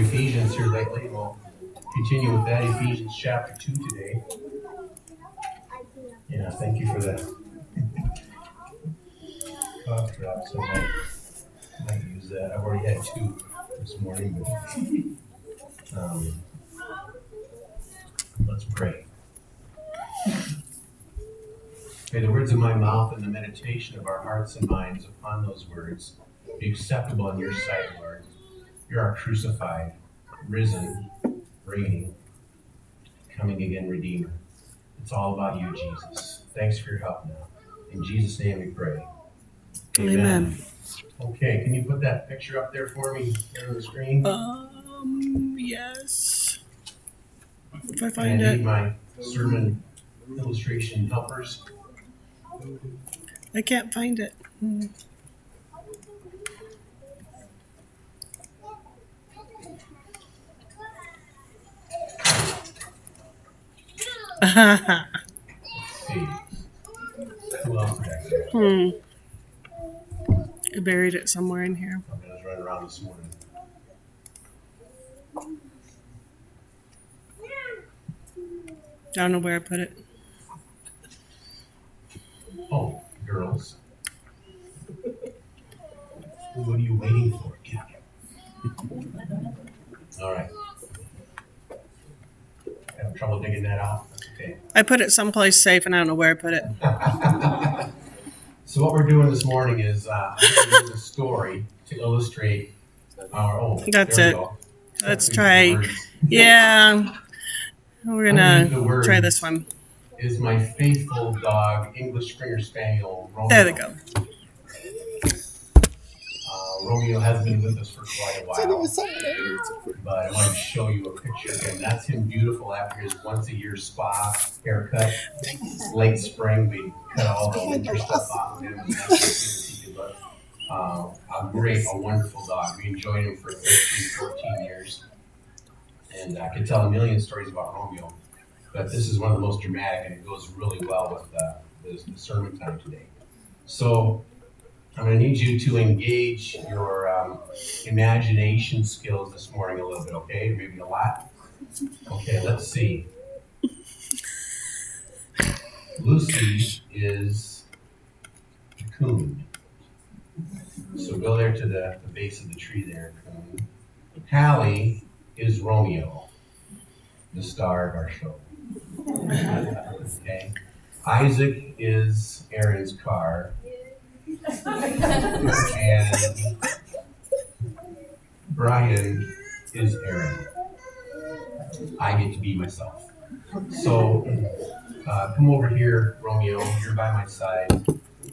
Ephesians here lately, we'll continue with that. Ephesians chapter 2 today. Yeah, thank you for that. Cough drops, I might, might use that. I've already had two this morning, but um, let's pray. May the words of my mouth and the meditation of our hearts and minds upon those words be acceptable in your sight, Lord. You're crucified, risen, reigning, coming again Redeemer. It's all about you, Jesus. Thanks for your help now. In Jesus' name we pray. Amen. Amen. Okay, can you put that picture up there for me here on the screen? Um, yes. If I find and I need my sermon illustration helpers. I can't find it. Hmm. I buried it somewhere in here. I don't know where I put it. Oh, girls. What are you waiting for? All right. Trouble digging that out? okay. I put it someplace safe and I don't know where I put it. so what we're doing this morning is uh, I'm going to use a story to illustrate our oh That's it. Let's try. Yeah. We're gonna try this one. Is my faithful dog, English Springer Spaniel, Romeo. There they go. Uh, Romeo has been with us for quite a while. But I want to show you a picture again. That's him beautiful after his once a year spa haircut. Late spring, we cut all the winter stuff off of him. And that's he look. Uh, a great, a wonderful dog. We enjoyed him for 13, 14 years and I could tell a million stories about Romeo, but this is one of the most dramatic, and it goes really well with uh, the, the sermon time today. So I'm going to need you to engage your um, imagination skills this morning a little bit, okay? Maybe a lot. Okay, let's see. Lucy is a coon. So go there to the, the base of the tree there. Hallie is Romeo, the star of our show. Okay. Isaac is Aaron's car. And Brian is Aaron. I get to be myself. So uh, come over here, Romeo. You're by my side.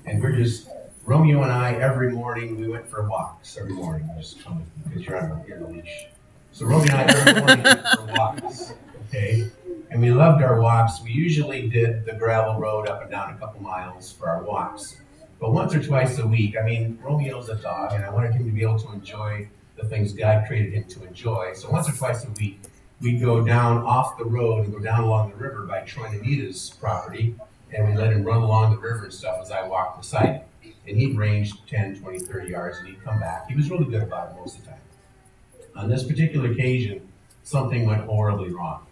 And we're just, Romeo and I, every morning, we went for walks every morning. Just come because you're on, the leash. So Romeo and I every morning went for walks, okay? And we loved our walks. We usually did the gravel road up and down a couple miles for our walks. But once or twice a week, I mean, Romeo's a dog, and I wanted him to be able to enjoy the things God created him to enjoy. So once or twice a week, we'd go down off the road and go down along the river by Troy and Anita's property, and we let him run along the river and stuff as I walked beside him. And he'd range 10, 20, 30 yards, and he'd come back. He was really good about it most of the time. On this particular occasion, something went horribly wrong.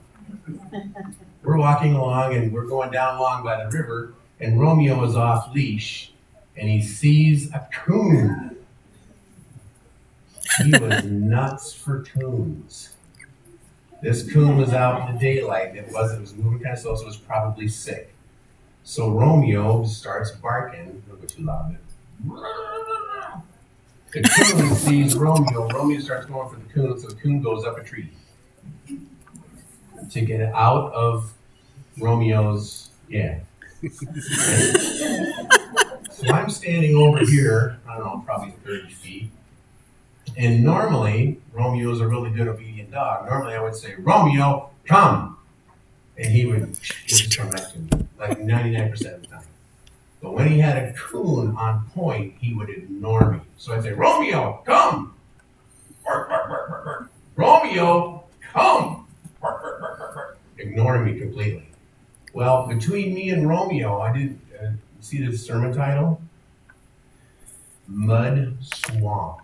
we're walking along and we're going down along by the river, and Romeo is off leash and he sees a coon. He was nuts for coons. This coon was out in the daylight. It was it was moving kind of slow, so it was probably sick. So Romeo starts barking. Look what you love it. the coon sees Romeo. Romeo starts going for the coon, so the coon goes up a tree to get out of Romeo's yeah. so I'm standing over here, I don't know, probably 30 feet. And normally, Romeo's a really good obedient dog. Normally, I would say, Romeo, come! And he would just to me, like 99% of the time. But when he had a coon on point, he would ignore me. So I'd say, Romeo, come! Bark, bark, bark, bark, bark. Romeo, come! Bark, bark, bark, bark, bark. Ignoring me completely. Well, between me and Romeo, I did uh, see the sermon title? Mud Swamp.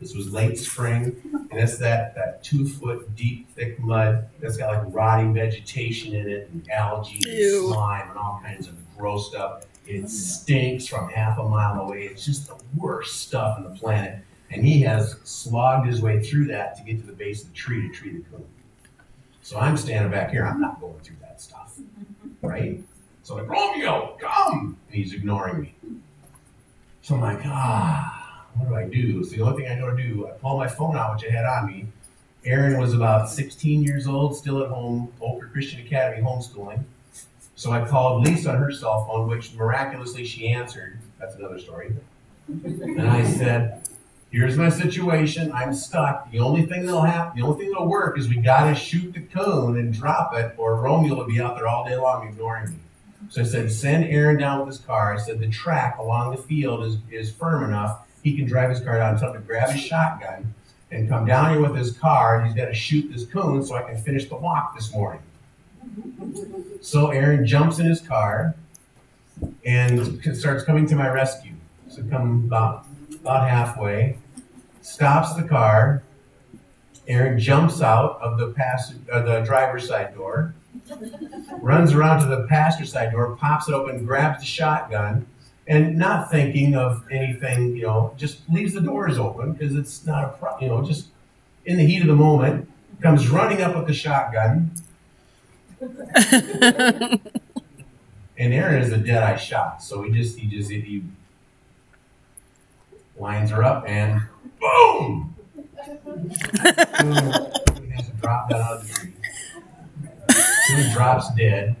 This was late spring. And it's that, that two foot deep, thick mud that's got like rotting vegetation in it and algae Ew. and slime and all kinds of gross stuff. It stinks from half a mile away. It's just the worst stuff on the planet. And he has slogged his way through that to get to the base of the tree to tree the coon. So I'm standing back here. I'm not going through that stuff, right? So I'm like Romeo, come, and he's ignoring me. So I'm like, ah, what do I do? It's the only thing I know to do. I pull my phone out, which I had on me. Aaron was about 16 years old, still at home, Oker Christian Academy homeschooling. So I called Lisa on her cell phone, which miraculously she answered. That's another story. And I said, here's my situation. I'm stuck. The only thing that'll happen, the only thing that'll work is we gotta shoot the cone and drop it, or Romeo will be out there all day long ignoring me. So I said, send Aaron down with his car. I said the track along the field is, is firm enough. He can drive his car down. Tell him to grab his shotgun and come down here with his car, and he's got to shoot this cone so I can finish the walk this morning. So Aaron jumps in his car and starts coming to my rescue. So come about about halfway, stops the car. Aaron jumps out of the pass uh, the driver's side door, runs around to the passenger side door, pops it open, grabs the shotgun, and not thinking of anything, you know, just leaves the doors open because it's not a problem, you know, just in the heat of the moment, comes running up with the shotgun. and Aaron is a dead eye shot, so he just he just he lines her up and boom. Boom. He has to drop that out of the tree. Coon drops dead.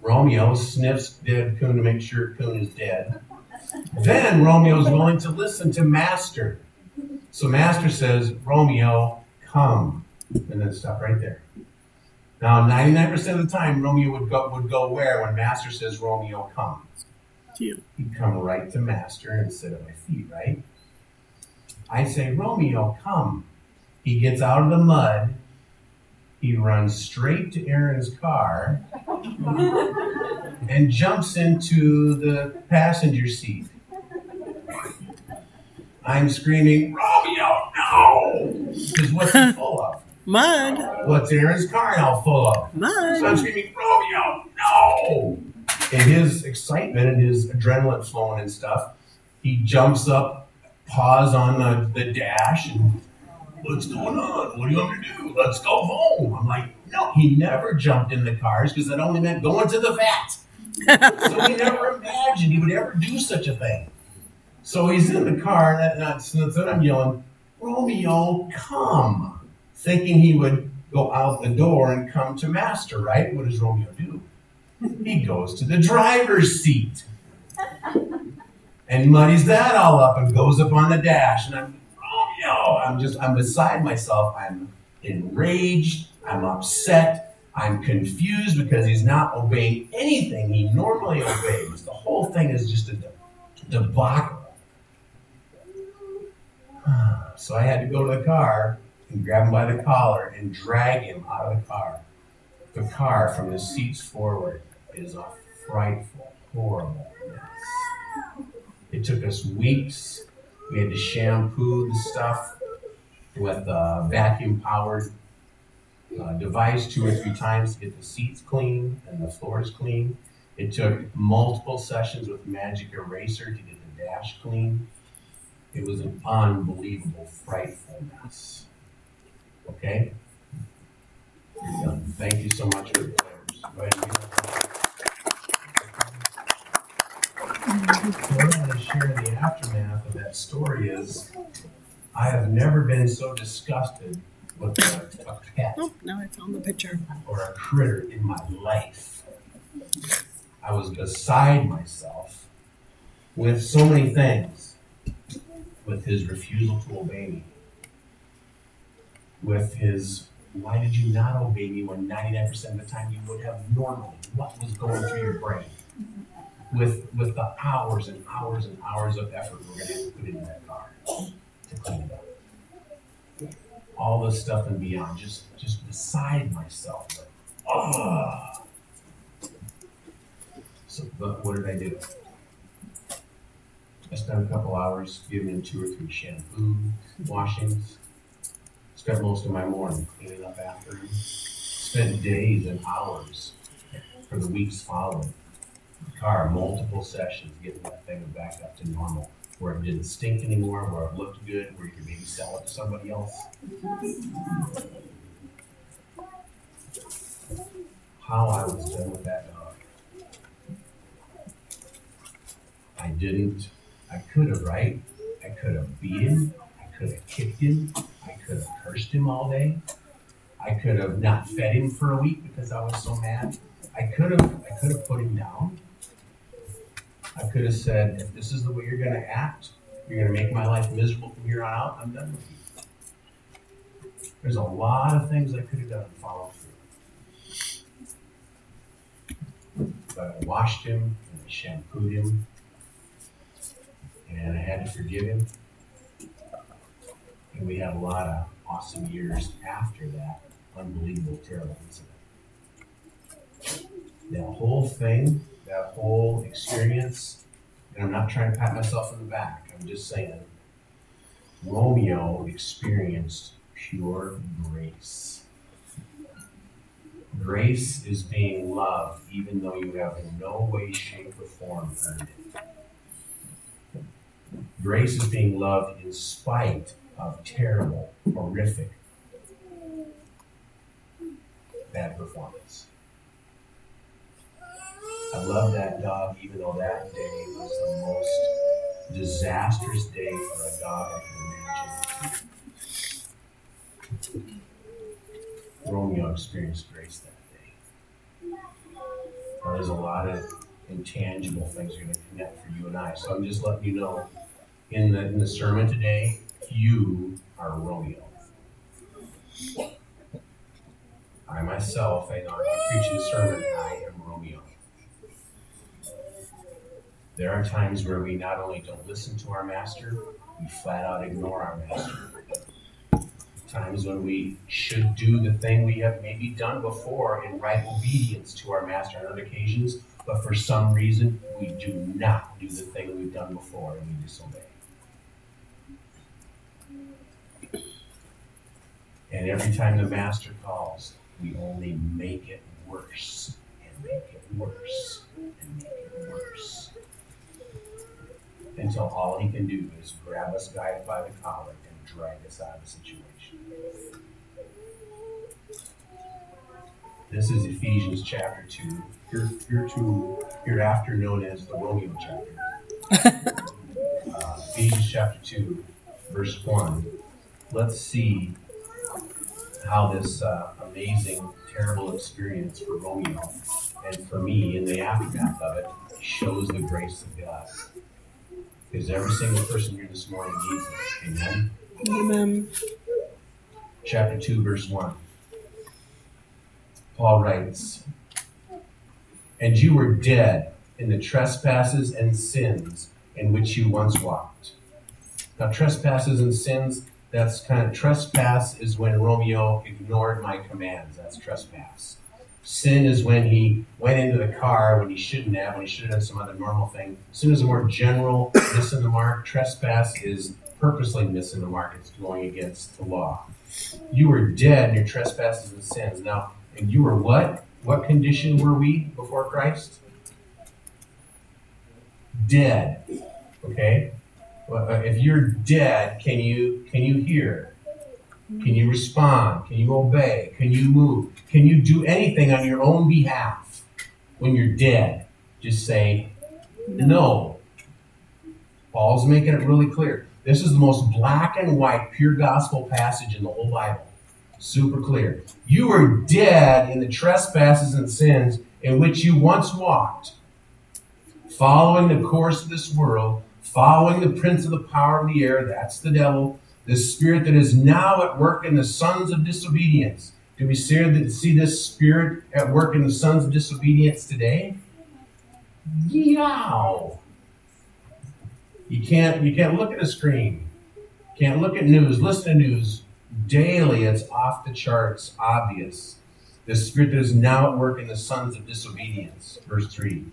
Romeo sniffs dead Coon to make sure Coon is dead. Then Romeo's willing to listen to Master. So Master says, Romeo, come. And then stop right there. Now, 99% of the time, Romeo would go, would go where when Master says, Romeo, come? You. He'd come right to Master and sit at my feet, right? I say, Romeo, come. He gets out of the mud. He runs straight to Aaron's car and jumps into the passenger seat. I'm screaming, Romeo, no! Because what's he full of? Mud. What's Aaron's car now full of? So I'm Mud. screaming, Romeo, no! In his excitement and his adrenaline flowing and stuff, he jumps up, paws on the, the dash, and what's going on? What do you want me to do? Let's go home. I'm like, no, he never jumped in the cars because that only meant going to the vet. so he never imagined he would ever do such a thing. So he's in the car, and, and, so then I'm yelling, Romeo, come, thinking he would go out the door and come to Master, right? What does Romeo do? He goes to the driver's seat and muddies that all up and goes up on the dash. And I'm, Romeo, I'm just, I'm beside myself. I'm enraged. I'm upset. I'm confused because he's not obeying anything he normally obeys. The whole thing is just a debacle. So I had to go to the car and grab him by the collar and drag him out of the car. The car from the seats forward is a frightful, horrible mess. It took us weeks. We had to shampoo the stuff with a vacuum powered uh, device two or three times to get the seats clean and the floors clean. It took multiple sessions with Magic Eraser to get the dash clean. It was an unbelievable, frightful mess. Okay? Thank you so much for your prayers. Go ahead and give it So what I'm going to share in the aftermath of that story is I have never been so disgusted with a, a pet Oh, now I found the picture. or a critter in my life. I was beside myself with so many things. With his refusal to obey me. With his, why did you not obey me when 99% of the time you would have normally? What was going through your brain? With, with the hours and hours and hours of effort we're going to have to put into that car to clean it up. All this stuff and beyond, just, just beside myself. Ah. So, but what did I do? I spent a couple hours giving two or three shampoo washings. Spent most of my morning cleaning up after him. Spent days and hours for the weeks following. Car, multiple sessions, getting that thing back up to normal, where it didn't stink anymore, where it looked good, where you could maybe sell it to somebody else. How I was done with that dog. I didn't, I could have, right? I could have beat him, I could have kicked him, I could have cursed him all day. I could have not fed him for a week because I was so mad. I could have I could have put him down. I could have said, if this is the way you're gonna act, you're gonna make my life miserable from here on out, I'm done with you. There's a lot of things I could have done to follow through. But I washed him and I shampooed him and I had to forgive him. And we had a lot of awesome years after that unbelievable, terrible incident. That whole thing, that whole experience, and I'm not trying to pat myself on the back, I'm just saying, Romeo experienced pure grace. Grace is being loved even though you have in no way, shape, or form earned it. Grace is being loved in spite of terrible, horrific, bad performance. I love that dog, even though that day was the most disastrous day for a dog I can imagine. Romeo experienced grace that day. Well, there's a lot of intangible things are going to connect for you and I. So I'm just letting you know in the in the sermon today, you are Romeo. I myself, I know I'm preaching a sermon, I am Romeo. There are times where we not only don't listen to our master, we flat out ignore our master. Times when we should do the thing we have maybe done before in right obedience to our master on other occasions, but for some reason we do not do the thing we've done before and we disobey. And every time the master calls, we only make it worse and make it worse and make it worse. Until all he can do is grab us by the collar and drag us out of the situation. This is Ephesians chapter 2, here, here to, hereafter known as the Romeo chapter. uh, Ephesians chapter 2, verse 1. Let's see how this uh, amazing, terrible experience for Romeo and for me in the aftermath of it shows the grace of God. Because every single person here this morning needs it. Amen. Amen. Chapter 2, verse 1. Paul writes, And you were dead in the trespasses and sins in which you once walked. Now, trespasses and sins that's kind of trespass is when Romeo ignored my commands. That's trespass. Sin is when he went into the car when he shouldn't have, when he should have done some other normal thing. Sin is a more general missing the mark. Trespass is purposely missing the mark. It's going against the law. You were dead in your trespasses and sins. Now, and you were what? What condition were we before Christ? Dead. Okay? Uh, if you're dead, can you can you hear? Can you respond? Can you obey? Can you move? Can you do anything on your own behalf when you're dead? Just say no. Paul's making it really clear. This is the most black and white, pure gospel passage in the whole Bible. Super clear. You were dead in the trespasses and sins in which you once walked, following the course of this world following the prince of the power of the air, that's the devil, the spirit that is now at work in the sons of disobedience. Do we see this spirit at work in the sons of disobedience today? Yow! You can't you can't look at a screen, can't look at news, listen to news. Daily it's off the charts, obvious. The spirit that is now at work in the sons of disobedience. Verse 3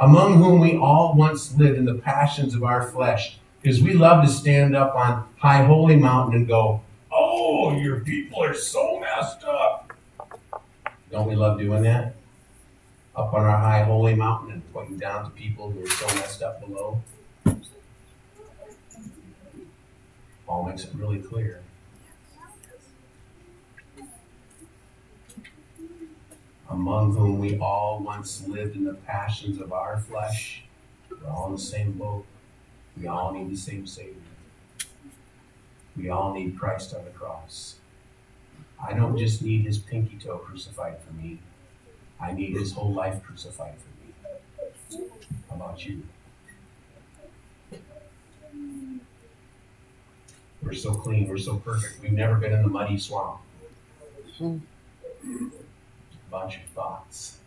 among whom we all once lived in the passions of our flesh. Because we love to stand up on high holy mountain and go, oh, your people are so messed up. Don't we love doing that? Up on our high holy mountain and pointing down to people who are so messed up below. Paul makes it really clear. Among whom we all once lived in the passions of our flesh. We're all in the same boat. We all need the same Savior. We all need Christ on the cross. I don't just need his pinky toe crucified for me. I need his whole life crucified for me. How about you? We're so clean, we're so perfect. We've never been in the muddy swamp. A bunch of thoughts.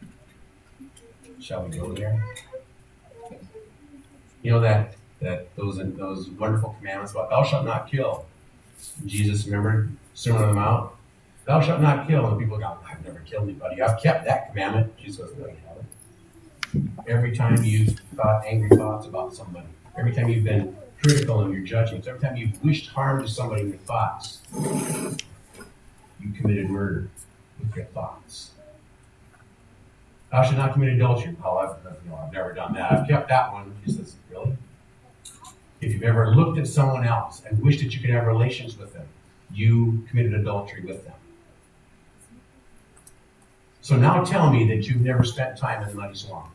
Shall we go there? You know that that those those wonderful commandments about thou shalt not kill. Jesus, remembered Sermon on the Mount? Thou shalt not kill. And people go, I've never killed anybody. I've kept that commandment. Jesus goes, No, you haven't. Every time you've thought angry thoughts about somebody, every time you've been critical in your judgments, every time you've wished harm to somebody in your thoughts, you committed murder with your thoughts. Thou shalt not commit adultery. Oh, I've, know, I've never done that. I've kept that one. He says, Really? If you've ever looked at someone else and wished that you could have relations with them, you committed adultery with them. So now tell me that you've never spent time in the muddy swamp.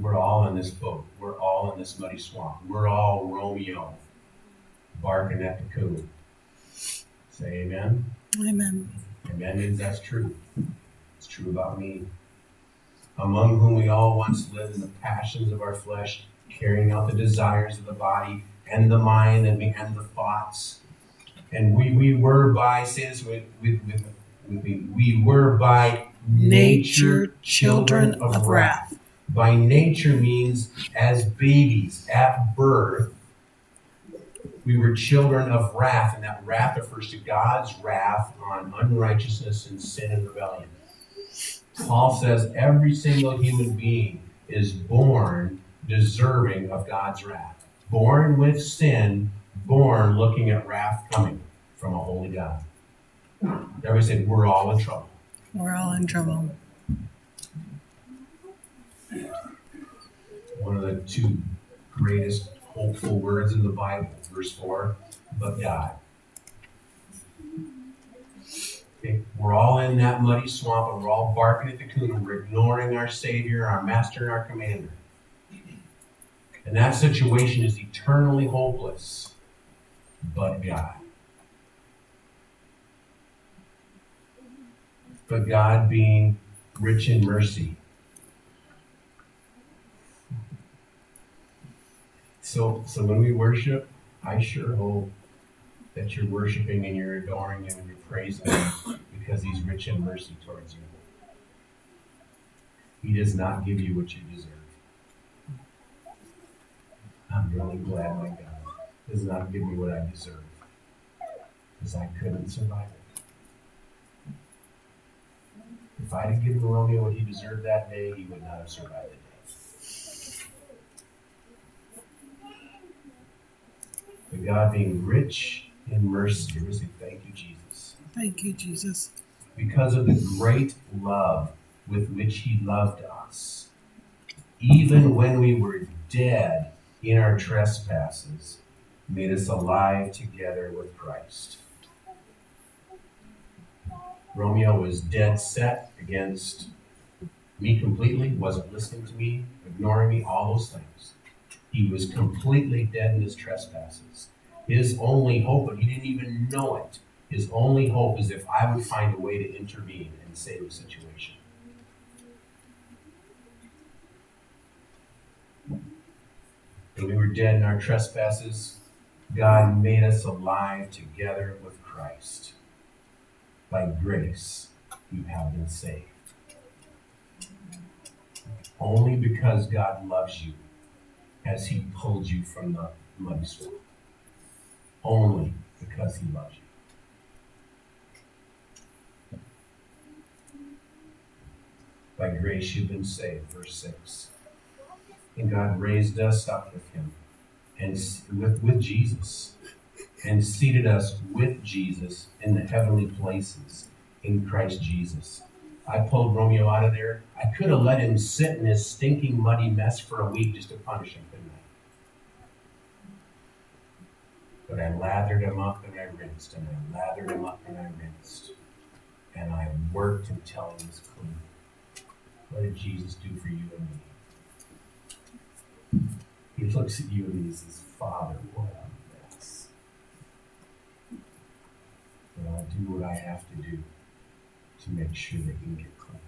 We're all in this boat. We're all in this muddy swamp. We're all Romeo barking at the coon. Say amen. Amen. Amen means that's true. It's true about me. Among whom we all once lived in the passions of our flesh, carrying out the desires of the body and the mind and, and the thoughts. And we, we were by, this with, with, with, with me, we were by nature, nature children, children of wrath. By nature means as babies at birth, we were children of wrath, and that wrath refers to God's wrath on unrighteousness and sin and rebellion. Paul says every single human being is born deserving of God's wrath. Born with sin, born looking at wrath coming from a holy God. Everybody said, We're all in trouble. We're all in trouble. One of the two greatest hopeful words in the Bible, verse 4, but God. Okay? We're all in that muddy swamp and we're all barking at the coon. and We're ignoring our Savior, our Master, and our Commander. And that situation is eternally hopeless, but God. But God being rich in mercy. So, so when we worship, I sure hope that you're worshiping and you're adoring Him you're Him because He's rich in mercy towards you. He does not give you what you deserve. I'm really glad my God does not give me what I deserve because I couldn't survive it. If I had given Romeo what he deserved that day, he would not have survived the day. But God being rich in mercy. We say, Thank you, Jesus. Thank you, Jesus. Because of the great love with which He loved us, even when we were dead in our trespasses, made us alive together with Christ. Romeo was dead set against me completely, wasn't listening to me, ignoring me, all those things. He was completely dead in his trespasses. His only hope, and he didn't even know it, his only hope is if I would find a way to intervene and save the situation. When we were dead in our trespasses, God made us alive together with Christ. By grace, you have been saved. Only because God loves you has He pulled you from the muddy swamp only because he loves you. By grace you've been saved, verse 6. And God raised us up with him and with, with Jesus and seated us with Jesus in the heavenly places in Christ Jesus. I pulled Romeo out of there. I could have let him sit in his stinking, muddy mess for a week just to punish him, couldn't I? But I lathered him up and I rinsed, and I lathered him up and I rinsed. And I worked until he was clean. What did Jesus do for you and me? He looks at you and he says, Father, what a mess. But I'll do what I have to do to make sure that you get clean.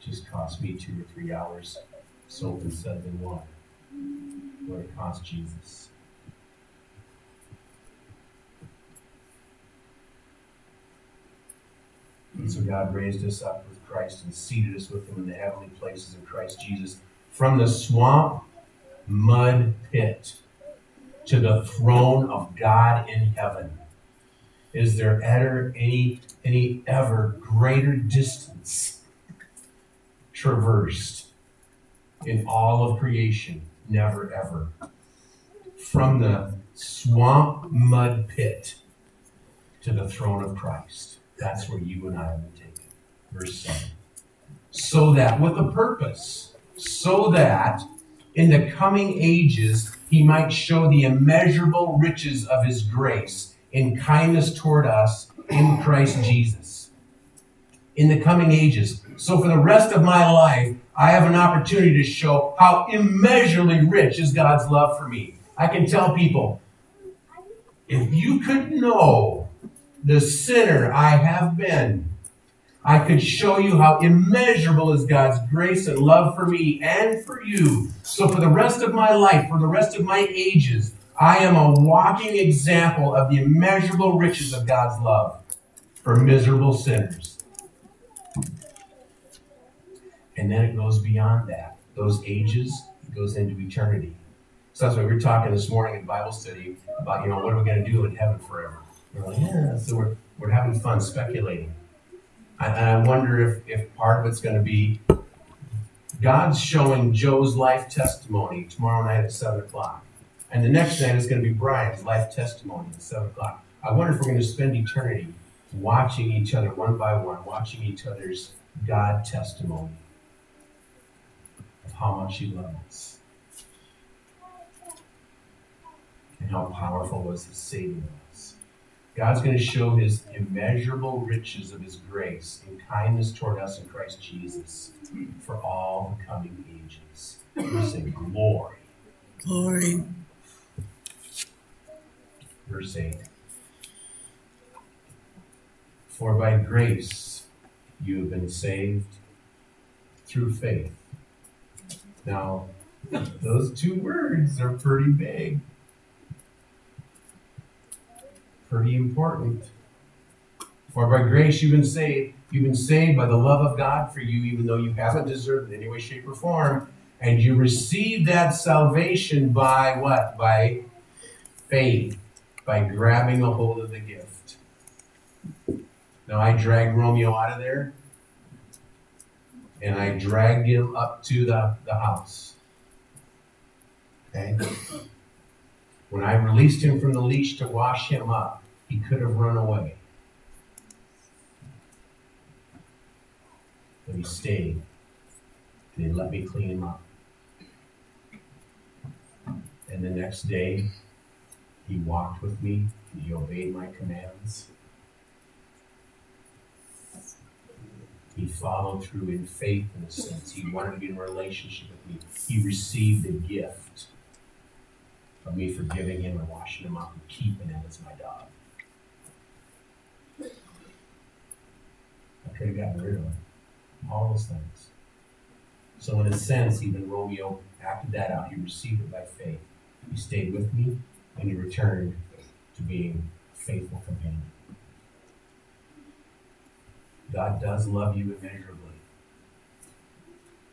It just cost me two or three hours soap and suds and water. What it cost Jesus. And so God raised us up with Christ and seated us with him in the heavenly places in Christ Jesus. From the swamp, mud pit to the throne of God in heaven. Is there ever any, any ever greater distance traversed in all of creation? Never ever. From the swamp mud pit to the throne of Christ. That's where you and I been taken. Verse 7. So that, with a purpose, so that in the coming ages he might show the immeasurable riches of his grace in kindness toward us in Christ Jesus. In the coming ages. So for the rest of my life, I have an opportunity to show how immeasurably rich is God's love for me. I can tell people, if you could know the sinner I have been, I could show you how immeasurable is God's grace and love for me and for you. So, for the rest of my life, for the rest of my ages, I am a walking example of the immeasurable riches of God's love for miserable sinners. And then it goes beyond that. Those ages, it goes into eternity. So that's why we were talking this morning in Bible study about, you know, what are we going to do in heaven forever? We're like, yeah, so we're, we're having fun speculating. And I wonder if, if part of it's going to be God's showing Joe's life testimony tomorrow night at 7 o'clock. And the next night is going to be Brian's life testimony at 7 o'clock. I wonder if we're going to spend eternity watching each other one by one, watching each other's God testimony of how much He loves us and how powerful was His saving. God's going to show his immeasurable riches of his grace and kindness toward us in Christ Jesus for all the coming ages. We say glory. Glory. Verse 8. For by grace you have been saved through faith. Now, those two words are pretty big pretty important. For by grace you've been saved. You've been saved by the love of God for you, even though you haven't deserved it in any way, shape, or form. And you receive that salvation by what? By faith, by grabbing a hold of the gift. Now I dragged Romeo out of there, and I dragged him up to the, the house. Okay? When I released him from the leash to wash him up, he could have run away. But he stayed and he let me clean him up. And the next day, he walked with me and he obeyed my commands. He followed through in faith, in a sense. He wanted to be in a relationship with me. He received a gift of me forgiving him and washing him up and keeping him as my dog. I could have gotten rid of him. All those things. So, in a sense, even Romeo acted that out. He received it by faith. He stayed with me and he returned to being a faithful companion. God does love you immeasurably.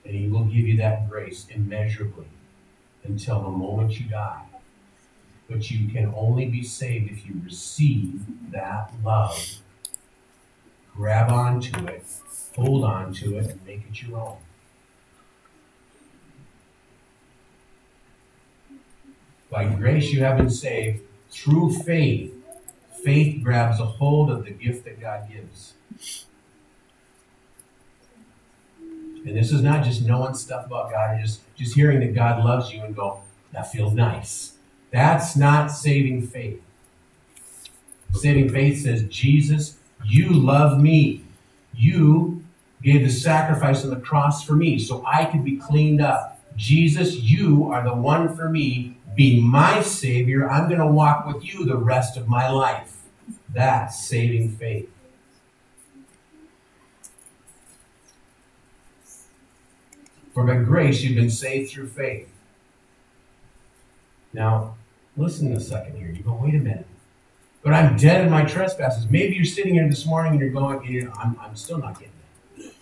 And He will give you that grace immeasurably until the moment you die. But you can only be saved if you receive that love. Grab onto it, hold on to it, and make it your own. By grace you have been saved through faith. Faith grabs a hold of the gift that God gives. And this is not just knowing stuff about God and just, just hearing that God loves you and go, that feels nice. That's not saving faith. Saving faith says, Jesus, you love me. You gave the sacrifice on the cross for me so I could be cleaned up. Jesus, you are the one for me. Be my Savior. I'm going to walk with you the rest of my life. That's saving faith. For by grace you've been saved through faith. Now, listen a second here. You go, wait a minute. But I'm dead in my trespasses. Maybe you're sitting here this morning and you're going, you know, I'm, I'm still not getting it.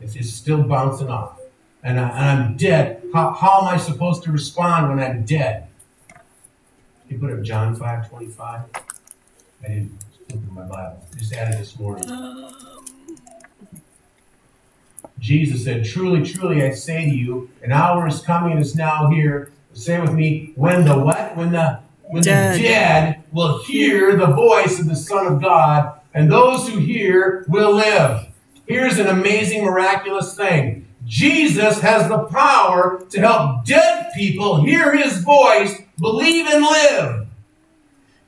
It's, it's still bouncing off. And, I, I'm dead. How, how am I supposed to respond when I'm dead? You put up John 5 25. I didn't look in my Bible. Just added this morning. Jesus said, Truly, truly, I say to you, an hour is coming and is now here. Say with me, when the what? When the when dead. the dead will hear the voice of the Son of God, and those who hear will live. Here's an amazing, miraculous thing. Jesus has the power to help dead people hear his voice, believe, and live.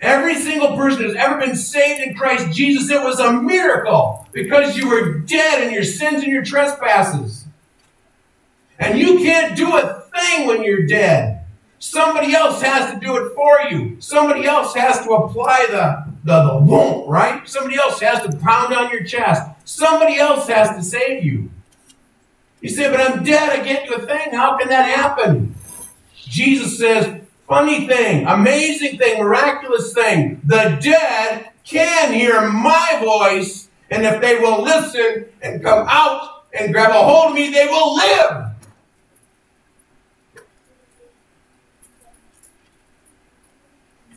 Every single person who's ever been saved in Christ Jesus, it was a miracle because you were dead in your sins and your trespasses. And you can't do a thing when you're dead. Somebody else has to do it for you. Somebody else has to apply the, the, the won't, right? Somebody else has to pound on your chest. Somebody else has to save you. You say, but I'm dead. I can't do a thing. How can that happen? Jesus says, funny thing, amazing thing, miraculous thing. The dead can hear my voice, and if they will listen and come out and grab a hold of me, they will live.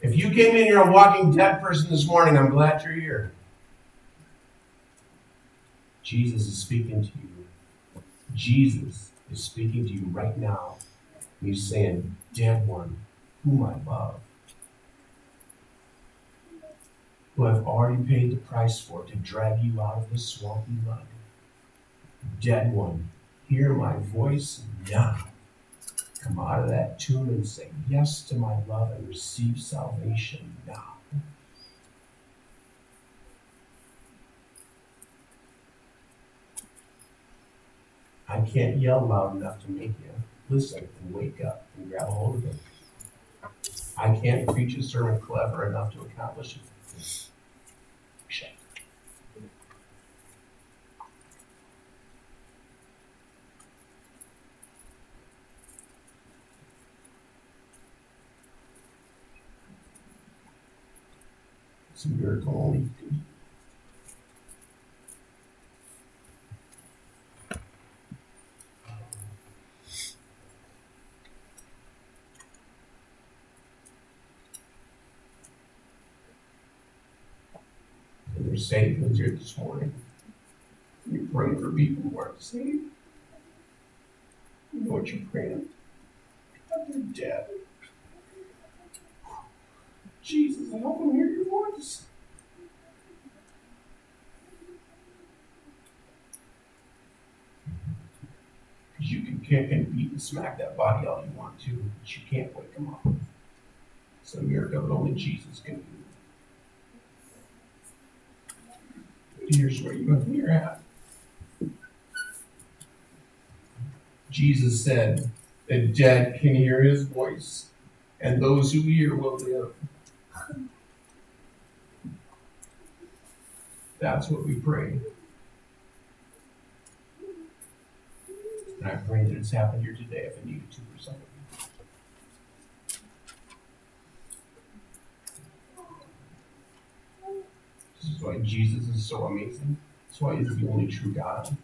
If you came in here a walking dead person this morning, I'm glad you're here. Jesus is speaking to you. Jesus is speaking to you right now. He's saying, Dead one, whom I love, who I've already paid the price for to drag you out of the swampy mud. Dead one, hear my voice now come out of that tomb and say yes to my love and receive salvation now. I can't yell loud enough to make you listen and wake up and grab hold of it. I can't preach a sermon clever enough to accomplish it. Miracle only And there's saved here this morning. You're praying for people who aren't saved. You know what you're praying? They're dead. Jesus, help them hear Because you can kick and beat and smack that body all you want to, but you can't wake him up. It's a miracle that only Jesus can do. Here's where you're at. Jesus said, The dead can hear his voice, and those who hear will live. That's what we pray. And I pray that it's happened here today if it needed to for somebody. This is why Jesus is so amazing. That's why he's the only true God.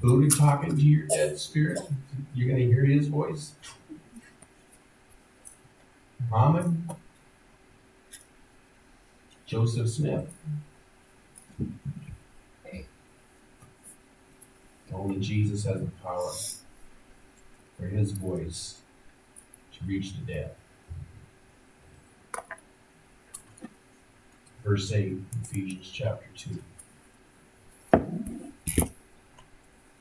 Buddha talking to your dead spirit, you're going to hear his voice. Muhammad, Joseph Smith. Only Jesus has the power for his voice to reach the dead. Verse 8, Ephesians chapter 2.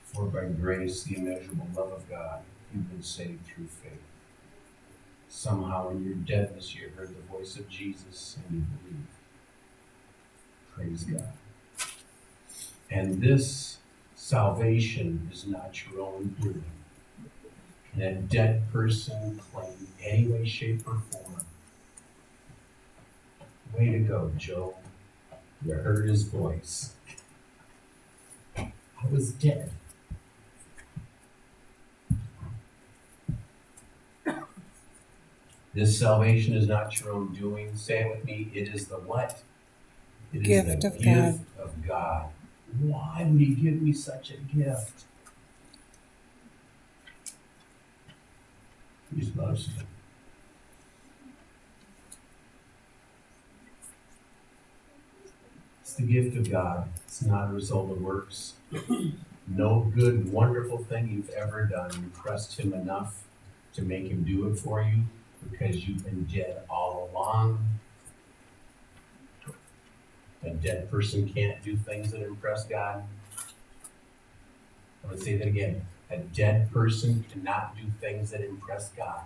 For by grace, the immeasurable love of God, you've been saved through faith. Somehow in your deadness, you heard the voice of Jesus and you believed. Praise God. And this salvation is not your own doing. Can a dead person claim any way, shape, or form? Way to go, Joe. You heard his voice. I was dead. This salvation is not your own doing. Say it with me. It is the what? It gift is the of gift God. of God. Why would He give me such a gift? He just loves me. It's the gift of God. It's not a result of works. No good, wonderful thing you've ever done impressed Him enough to make Him do it for you because you've been dead all along. A dead person can't do things that impress God. I'm going to say that again. A dead person cannot do things that impress God.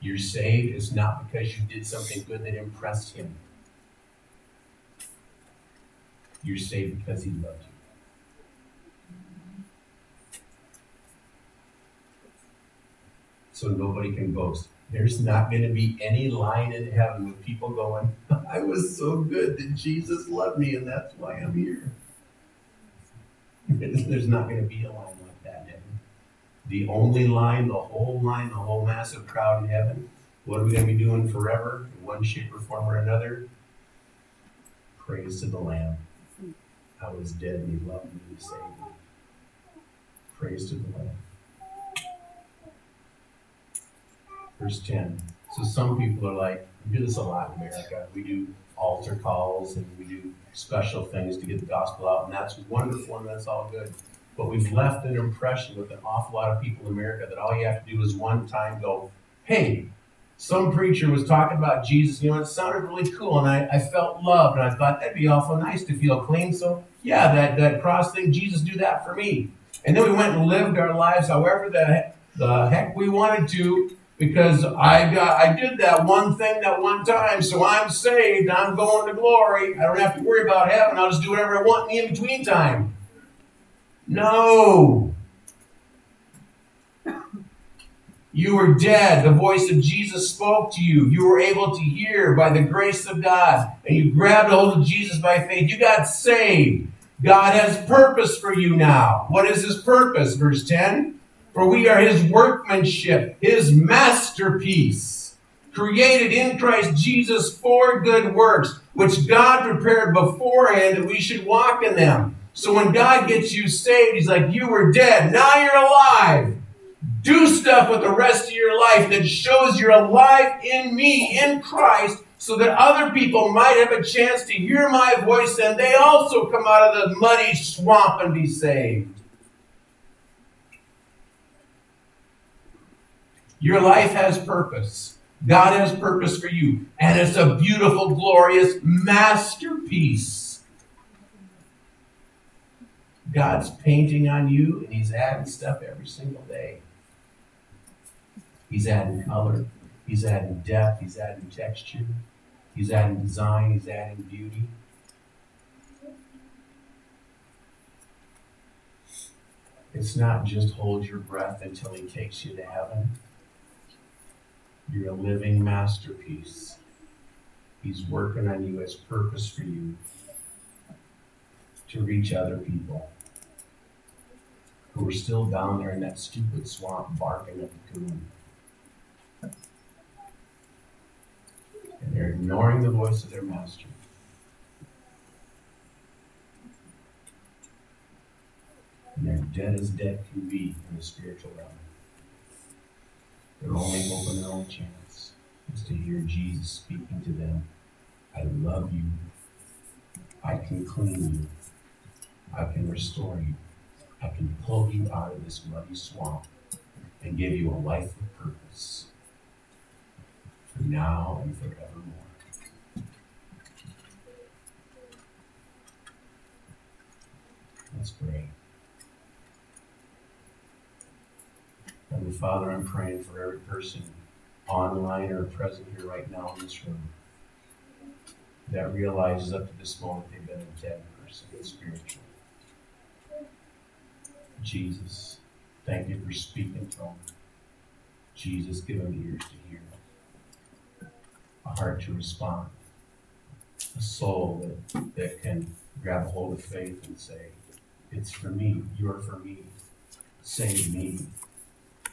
You're saved is not because you did something good that impressed Him. You're saved because He loved you. so nobody can boast. There's not going to be any line in heaven with people going, I was so good that Jesus loved me and that's why I'm here. There's not going to be a line like that in heaven. The only line, the whole line, the whole massive crowd in heaven, what are we going to be doing forever in one shape or form or another? Praise to the Lamb. I was dead and he loved me and saved me. Praise to the Lamb. Verse 10. So some people are like, we do this a lot in America. We do altar calls and we do special things to get the gospel out, and that's wonderful and that's all good. But we've left an impression with an awful lot of people in America that all you have to do is one time go, hey, some preacher was talking about Jesus, you know, it sounded really cool, and I, I felt loved, and I thought that'd be awful nice to feel clean. So, yeah, that, that cross thing, Jesus, do that for me. And then we went and lived our lives however the, the heck we wanted to, because I got I did that one thing that one time, so I'm saved. I'm going to glory. I don't have to worry about heaven. I'll just do whatever I want in the in between time. No. You were dead. The voice of Jesus spoke to you. You were able to hear by the grace of God, and you grabbed hold of Jesus by faith. You got saved. God has purpose for you now. What is his purpose? Verse 10 for we are his workmanship, his masterpiece, created in Christ Jesus for good works, which God prepared beforehand that we should walk in them. So when God gets you saved, he's like, You were dead, now you're alive. Do stuff with the rest of your life that shows you're alive in me, in Christ, so that other people might have a chance to hear my voice and they also come out of the muddy swamp and be saved. Your life has purpose. God has purpose for you. And it's a beautiful, glorious masterpiece. God's painting on you, and He's adding stuff every single day. He's adding color, He's adding depth, He's adding texture, He's adding design, He's adding beauty. It's not just hold your breath until He takes you to heaven. You're a living masterpiece. He's working on you as purpose for you to reach other people who are still down there in that stupid swamp barking at the coon. And they're ignoring the voice of their master. And they're dead as dead can be in the spiritual realm. Their only hope and their only chance is to hear Jesus speaking to them. I love you. I can clean you. I can restore you. I can pull you out of this muddy swamp and give you a life of purpose for now and forevermore. Let's pray. Heavenly Father, I'm praying for every person online or present here right now in this room that realizes up to this moment they've been a dead person spiritually. Jesus, thank you for speaking to them. Jesus, give them ears to hear, a heart to respond, a soul that, that can grab a hold of faith and say, It's for me, you're for me, save me.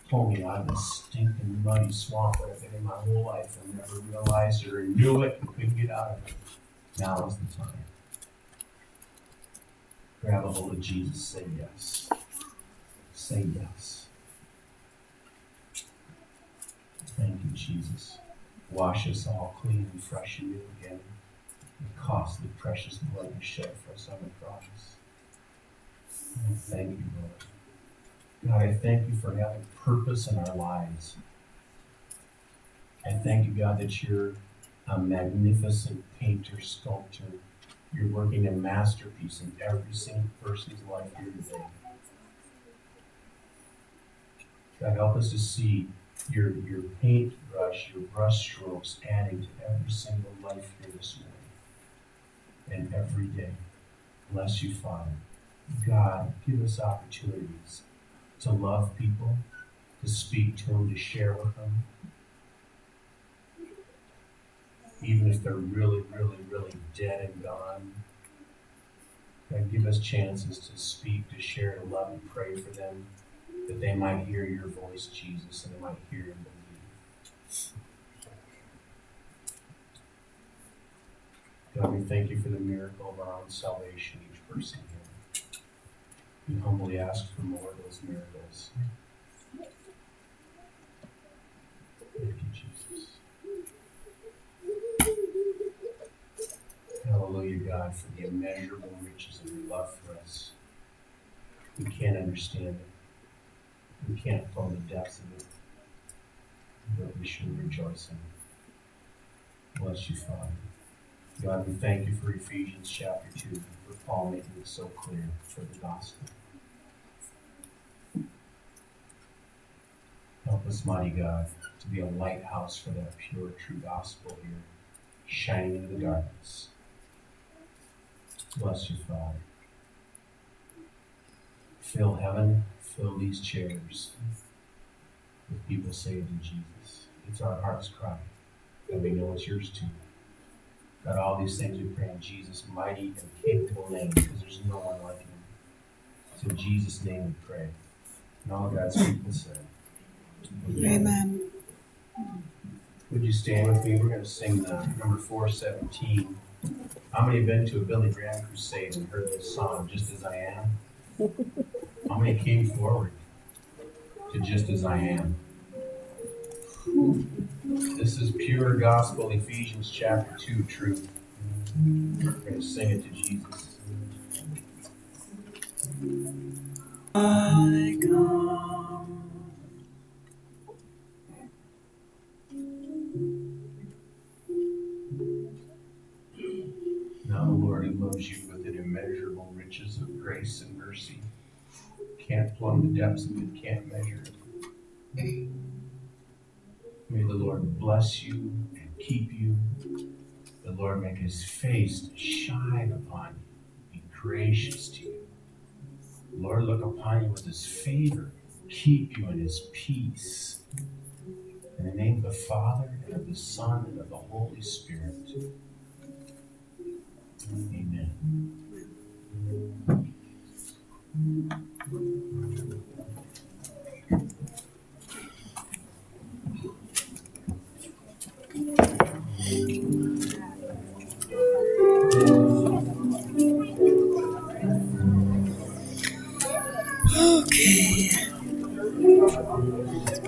Pull me of this stinking muddy swamp that I've been in my whole life and never realized or knew it and couldn't get out of it. Now is the time. Grab a hold of Jesus, say yes. Say yes. Thank you, Jesus. Wash us all clean and fresh and new again. The costly, precious blood you shed for us on the cross. thank you, Lord. God, I thank you for having purpose in our lives. I thank you, God, that you're a magnificent painter, sculptor. You're working a masterpiece in every single person's life here today. God, help us to see your, your paintbrush, your brush strokes adding to every single life here this morning and every day. Bless you, Father. God, give us opportunities to love people, to speak to them, to share with them, even if they're really, really, really dead and gone. God, give us chances to speak, to share, to love, and pray for them, that they might hear your voice, Jesus, and they might hear and believe. God, we thank you for the miracle of our own salvation, each person We humbly ask for more of those miracles. Thank you, Jesus. Hallelujah, God, for the immeasurable riches of your love for us. We can't understand it. We can't fill the depths of it. But we should rejoice in it. Bless you, Father. God, we thank you for Ephesians chapter 2, for Paul making it so clear for the gospel. Help us, mighty God, to be a lighthouse for that pure, true gospel here, shining in the darkness. Bless you, Father. Fill heaven, fill these chairs with people saved in Jesus. It's our heart's cry, and we know it's yours too. God, all these things we pray in Jesus' mighty and capable name, because there's no one like him. So in Jesus' name we pray. And all God's people say, Amen. Would you stand with me? We're going to sing the number 417. How many have been to a Billy Graham crusade and heard this song, Just As I Am? How many came forward to Just As I Am? This is pure gospel, Ephesians chapter 2 truth. We're going to sing it to Jesus. I come. loves you with an immeasurable riches of grace and mercy. Can't plumb the depths of it, can't measure it. May the Lord bless you and keep you. The Lord make his face to shine upon you, be gracious to you. The Lord look upon you with his favor, keep you in his peace. In the name of the Father, and of the Son, and of the Holy Spirit. Amen.